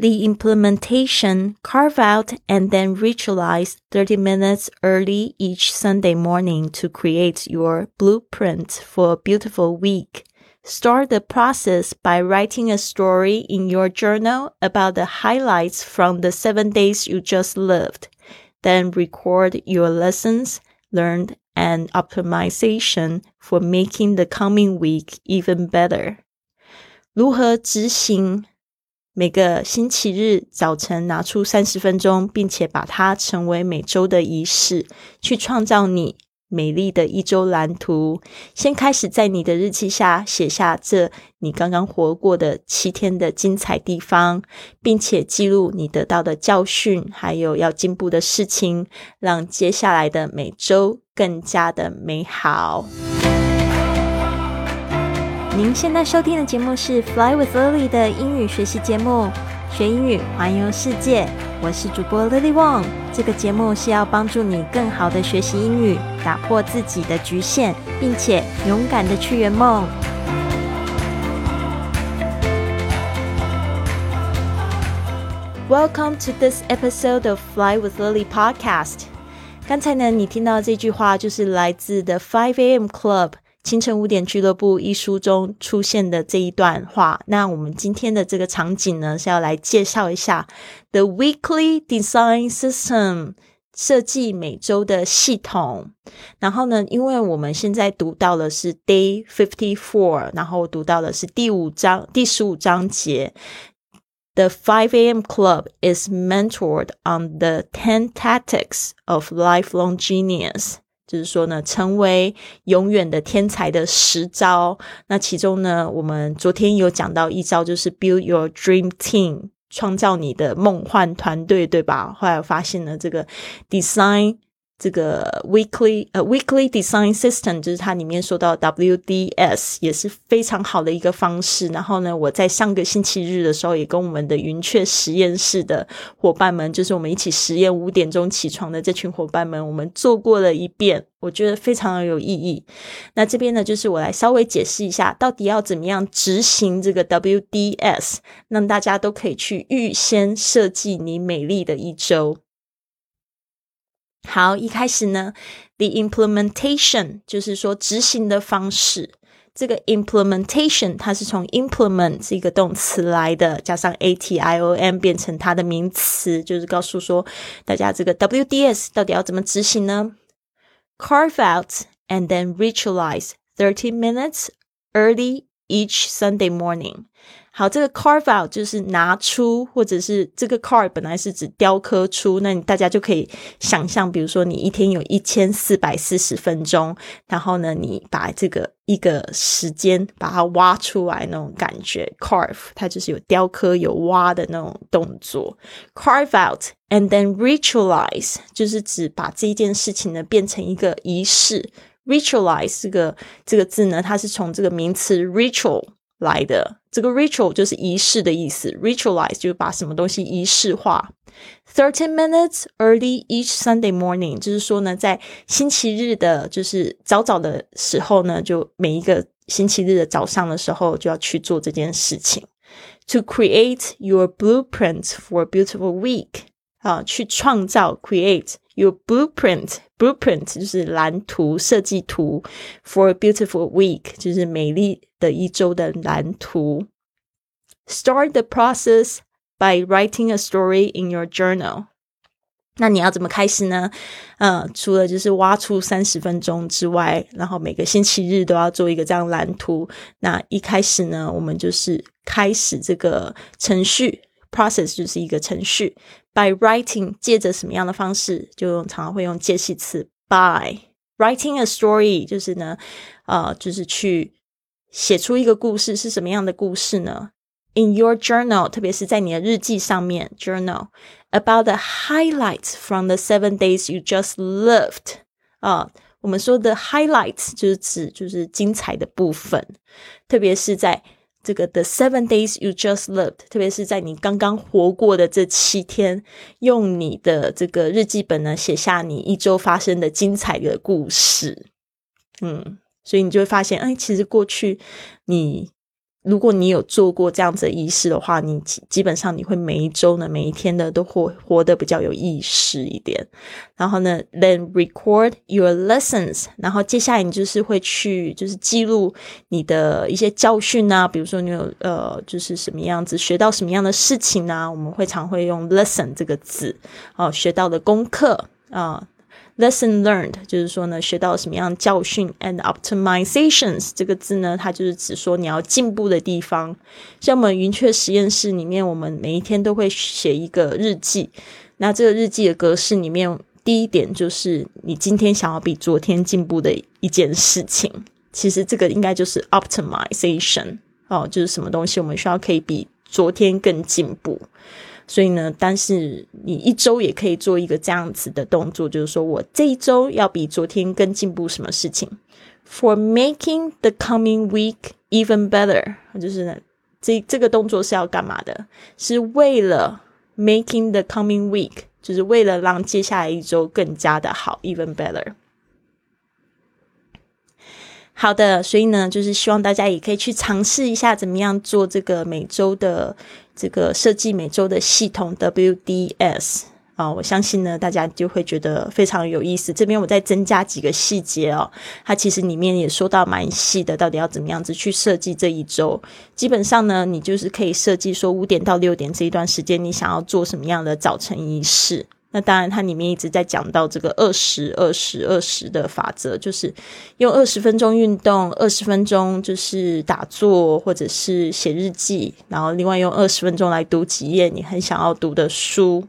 The implementation carve out and then ritualize 30 minutes early each Sunday morning to create your blueprint for a beautiful week. Start the process by writing a story in your journal about the highlights from the seven days you just lived. Then record your lessons learned and optimization for making the coming week even better. 如何执行 每个星期日早晨拿出三十分钟，并且把它成为每周的仪式，去创造你美丽的一周蓝图。先开始在你的日记下写下这你刚刚活过的七天的精彩地方，并且记录你得到的教训，还有要进步的事情，让接下来的每周更加的美好。您现在收听的节目是《Fly with Lily》的英语学习节目，学英语环游世界。我是主播 Lily Wong。这个节目是要帮助你更好的学习英语，打破自己的局限，并且勇敢的去圆梦。Welcome to this episode of Fly with Lily podcast。刚才呢，你听到这句话就是来自 The Five A.M. Club。清晨五点俱乐部一书中出现的这一段话，那我们今天的这个场景呢，是要来介绍一下 The Weekly Design System 设计每周的系统。然后呢，因为我们现在读到的是 Day Fifty Four，然后读到的是第五章第十五章节。The 5 a.m. Club is mentored on the ten tactics of lifelong genius. 就是说呢，成为永远的天才的十招。那其中呢，我们昨天有讲到一招，就是 build your dream team，创造你的梦幻团队，对吧？后来发现了，这个 design。这个 weekly 呃 weekly design system 就是它里面说到 WDS 也是非常好的一个方式。然后呢，我在上个星期日的时候也跟我们的云雀实验室的伙伴们，就是我们一起实验五点钟起床的这群伙伴们，我们做过了一遍，我觉得非常的有意义。那这边呢，就是我来稍微解释一下，到底要怎么样执行这个 WDS，让大家都可以去预先设计你美丽的一周。好，一开始呢，the implementation 就是说执行的方式。这个 implementation 它是从 implement 这个动词来的，加上 a t i o n 变成它的名词，就是告诉说大家这个 w d s 到底要怎么执行呢？Carve out and then ritualize thirty minutes early each Sunday morning. 好，这个 carve out 就是拿出，或者是这个 carve 本来是指雕刻出，那你大家就可以想象，比如说你一天有一千四百四十分钟，然后呢，你把这个一个时间把它挖出来那种感觉，carve 它就是有雕刻、有挖的那种动作。carve out and then ritualize 就是指把这件事情呢变成一个仪式。ritualize 这个这个字呢，它是从这个名词 ritual。来的这个 ritual 就是仪式的意思，ritualize 就是把什么东西仪式化。Thirty minutes early each Sunday morning，就是说呢，在星期日的，就是早早的时候呢，就每一个星期日的早上的时候就要去做这件事情。To create your blueprint for a beautiful week，啊，去创造 create your blueprint。Blueprint 就是蓝图、设计图，for a beautiful week 就是美丽 的一周的蓝图。Start the process by writing a story in your journal。那你要怎么开始呢？呃，除了就是挖出三十分钟之外，然后每个星期日都要做一个这样蓝图。那一开始呢，我们就是开始这个程序。Process 就是一个程序，by writing 借着什么样的方式，就用常常会用介系词 by writing a story，就是呢，呃，就是去写出一个故事，是什么样的故事呢？In your journal，特别是在你的日记上面，journal about the highlights from the seven days you just lived。啊，我们说的 highlights 就是指就是精彩的部分，特别是在。这个 The seven days you just lived，特别是在你刚刚活过的这七天，用你的这个日记本呢，写下你一周发生的精彩的故事。嗯，所以你就会发现，哎，其实过去你如果你有做过这样子的仪式的话，你基本上你会每一周呢，每一天呢都活活得比较有意识一点。然后呢，then record your lessons。然后接下来你就是会去就是记录你的一些教训啊，比如说你有呃就是什么样子学到什么样的事情啊，我们会常会用 lesson 这个字哦，学到的功课啊。Lesson learned 就是说呢，学到什么样教训？And optimizations 这个字呢，它就是指说你要进步的地方。像我们云雀实验室里面，我们每一天都会写一个日记。那这个日记的格式里面，第一点就是你今天想要比昨天进步的一件事情。其实这个应该就是 optimization 哦，就是什么东西我们需要可以比昨天更进步。所以呢，但是你一周也可以做一个这样子的动作，就是说我这一周要比昨天更进步什么事情？For making the coming week even better，就是呢，这这个动作是要干嘛的？是为了 making the coming week，就是为了让接下来一周更加的好，even better。好的，所以呢，就是希望大家也可以去尝试一下，怎么样做这个每周的。这个设计每周的系统 WDS 啊，我相信呢，大家就会觉得非常有意思。这边我再增加几个细节哦，它其实里面也说到蛮细的，到底要怎么样子去设计这一周。基本上呢，你就是可以设计说五点到六点这一段时间，你想要做什么样的早晨仪式。那当然，它里面一直在讲到这个二十二十二十的法则，就是用二十分钟运动，二十分钟就是打坐或者是写日记，然后另外用二十分钟来读几页你很想要读的书。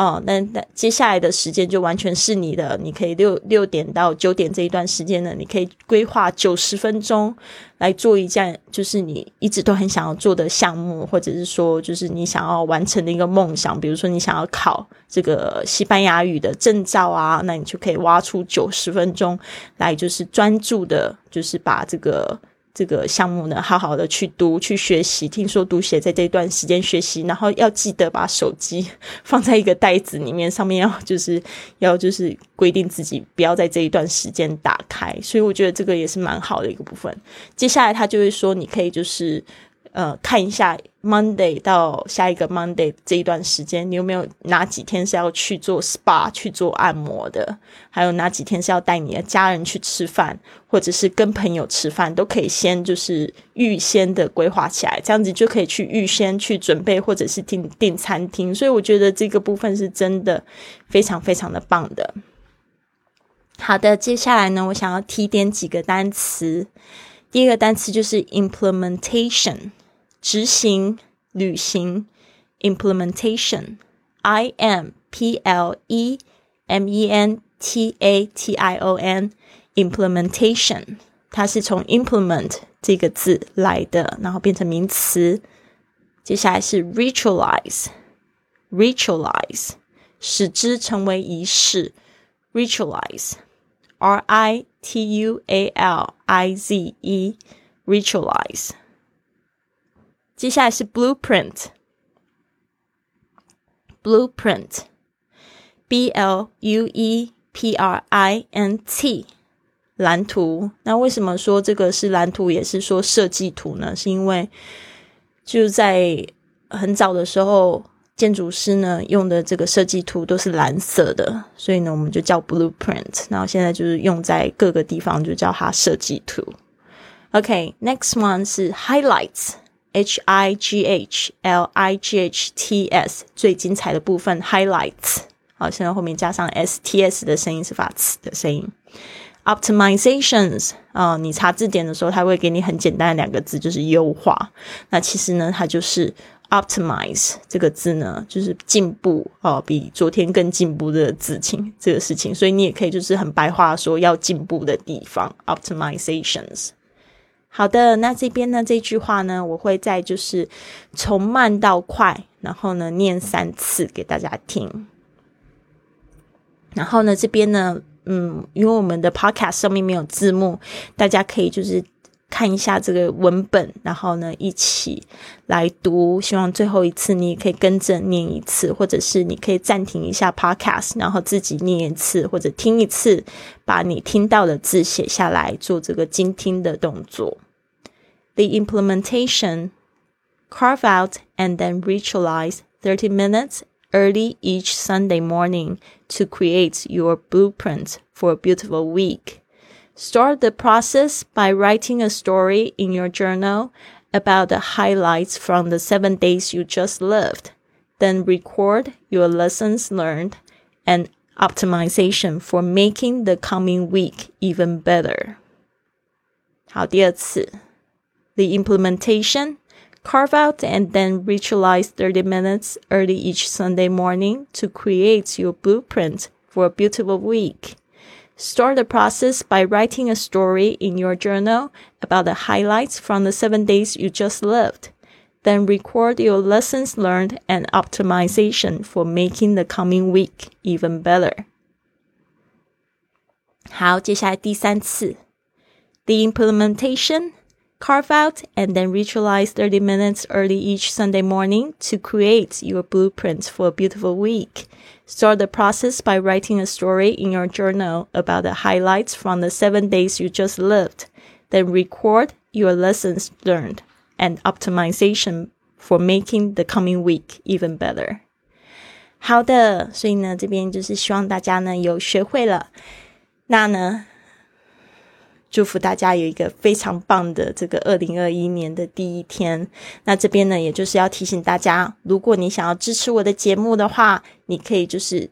哦，那那接下来的时间就完全是你的，你可以六六点到九点这一段时间呢，你可以规划九十分钟来做一件就是你一直都很想要做的项目，或者是说就是你想要完成的一个梦想，比如说你想要考这个西班牙语的证照啊，那你就可以挖出九十分钟来，就是专注的，就是把这个。这个项目呢，好好的去读、去学习。听说读写在这段时间学习，然后要记得把手机 放在一个袋子里面，上面要就是要就是规定自己不要在这一段时间打开。所以我觉得这个也是蛮好的一个部分。接下来他就会说，你可以就是。呃，看一下 Monday 到下一个 Monday 这一段时间，你有没有哪几天是要去做 SPA 去做按摩的？还有哪几天是要带你的家人去吃饭，或者是跟朋友吃饭，都可以先就是预先的规划起来，这样子就可以去预先去准备，或者是订订餐厅。所以我觉得这个部分是真的非常非常的棒的。好的，接下来呢，我想要提点几个单词。第一个单词就是 implementation。执行、履行，implementation，i m p l e m e n t a t i o n，implementation，它是从 implement 这个字来的，然后变成名词。接下来是 ritualize，ritualize，使之成为仪式，ritualize，r i t u a l i z e，ritualize。接下来是 blueprint，blueprint，b l u e p r i n t，蓝图。那为什么说这个是蓝图，也是说设计图呢？是因为就在很早的时候，建筑师呢用的这个设计图都是蓝色的，所以呢我们就叫 blueprint。然后现在就是用在各个地方，就叫它设计图。OK，next one 是 highlights。H I G H L I G H T S 最精彩的部分 highlights，好，现在后面加上 S T S 的声音是发词的声音。Optimizations 啊，你查字典的时候，它会给你很简单的两个字，就是优化。那其实呢，它就是 optimize 这个字呢，就是进步哦，比昨天更进步的事情，这个事情。所以你也可以就是很白话说要进步的地方，optimizations。好的，那这边呢？这句话呢，我会再就是从慢到快，然后呢念三次给大家听。然后呢，这边呢，嗯，因为我们的 Podcast 上面没有字幕，大家可以就是看一下这个文本，然后呢一起来读。希望最后一次你也可以跟着念一次，或者是你可以暂停一下 Podcast，然后自己念一次，或者听一次，把你听到的字写下来，做这个精听的动作。 The implementation carve out and then ritualize 30 minutes early each Sunday morning to create your blueprint for a beautiful week. Start the process by writing a story in your journal about the highlights from the seven days you just lived. Then record your lessons learned and optimization for making the coming week even better. 好，第二次，the implementation carve out and then ritualize 30 minutes early each Sunday morning to create your blueprint for a beautiful week. Start the process by writing a story in your journal about the highlights from the seven days you just lived. Then record your lessons learned and optimization for making the coming week even better. 好，接下来第三次，the implementation Carve out and then ritualize 30 minutes early each Sunday morning to create your blueprint for a beautiful week. Start the process by writing a story in your journal about the highlights from the seven days you just lived. Then record your lessons learned and optimization for making the coming week even better. 好的，所以呢，这边就是希望大家呢有学会了。那呢， 祝福大家有一个非常棒的这个二零二一年的第一天。那这边呢，也就是要提醒大家，如果你想要支持我的节目的话，你可以就是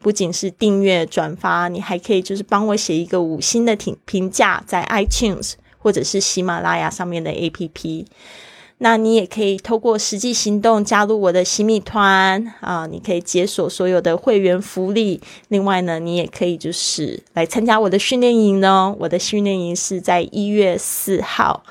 不仅是订阅、转发，你还可以就是帮我写一个五星的评评价，在 iTunes 或者是喜马拉雅上面的 APP。那你也可以透过实际行动加入我的洗米团啊，你可以解锁所有的会员福利。另外呢，你也可以就是来参加我的训练营哦。我的训练营是在一月四号，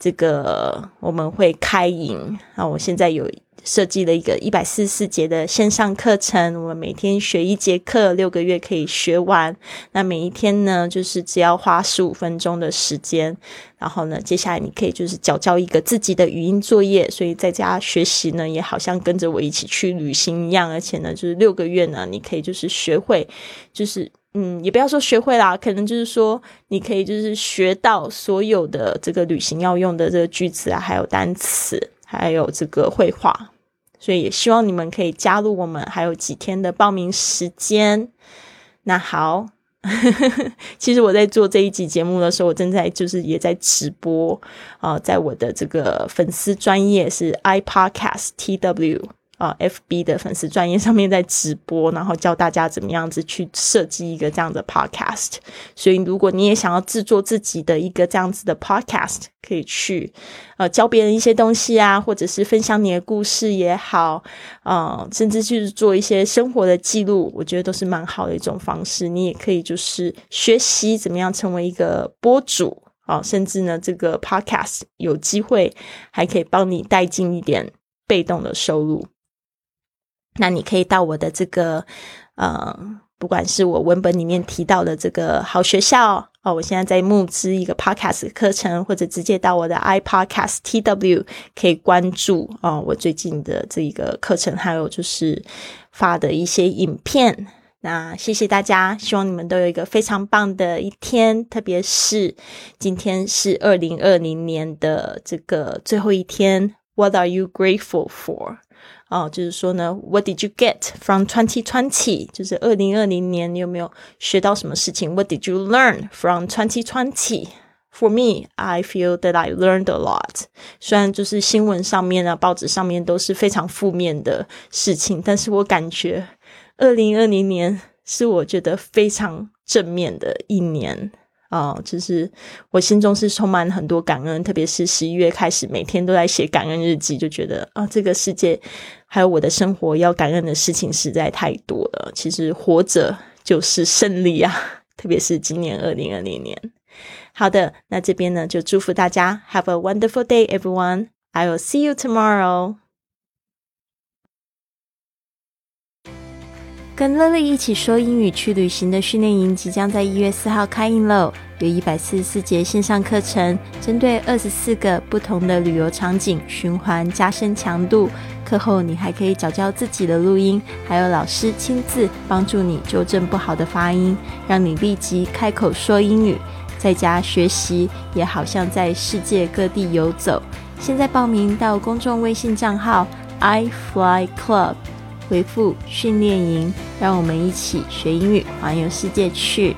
这个我们会开营啊。我现在有。设计了一个一百四十四节的线上课程，我们每天学一节课，六个月可以学完。那每一天呢，就是只要花十五分钟的时间。然后呢，接下来你可以就是交交一个自己的语音作业，所以在家学习呢，也好像跟着我一起去旅行一样。而且呢，就是六个月呢，你可以就是学会，就是嗯，也不要说学会啦，可能就是说你可以就是学到所有的这个旅行要用的这个句子啊，还有单词，还有这个绘画。所以也希望你们可以加入我们，还有几天的报名时间。那好，其实我在做这一集节目的时候，我正在就是也在直播啊，在我的这个粉丝专业是 iPodcast TW。啊，FB 的粉丝专业上面在直播，然后教大家怎么样子去设计一个这样的 Podcast。所以，如果你也想要制作自己的一个这样子的 Podcast，可以去呃教别人一些东西啊，或者是分享你的故事也好，啊，甚至就是做一些生活的记录，我觉得都是蛮好的一种方式。你也可以就是学习怎么样成为一个播主啊，甚至呢，这个 Podcast 有机会还可以帮你带进一点被动的收入。那你可以到我的这个，呃，不管是我文本里面提到的这个好学校哦，我现在在募资一个 podcast 课程，或者直接到我的 iPodcast TW 可以关注哦，我最近的这一个课程，还有就是发的一些影片。那谢谢大家，希望你们都有一个非常棒的一天，特别是今天是二零二零年的这个最后一天。What are you grateful for？哦，就是说呢，What did you get from twenty twenty？就是二零二零年，你有没有学到什么事情？What did you learn from twenty twenty？For me, I feel that I learned a lot。虽然就是新闻上面啊、报纸上面都是非常负面的事情，但是我感觉二零二零年是我觉得非常正面的一年。 啊，就是我心中是充满很多感恩，特别是十一月开始，每天都在写感恩日记，就觉得啊，这个世界还有我的生活要感恩的事情实在太多了。其实活着就是胜利啊，特别是今年二零二零年。好的，那这边呢就祝福大家，Have a wonderful day, everyone. I will see you tomorrow. 跟乐乐一起说英语去旅行的训练营即将在一月四号开营喽！有一百四十四节线上课程，针对二十四个不同的旅游场景循环加深强度。课后你还可以找教自己的录音，还有老师亲自帮助你纠正不好的发音，让你立即开口说英语。在家学习也好像在世界各地游走。现在报名到公众微信账号 i fly club，回复训练营，让我们一起学英语，环游世界去。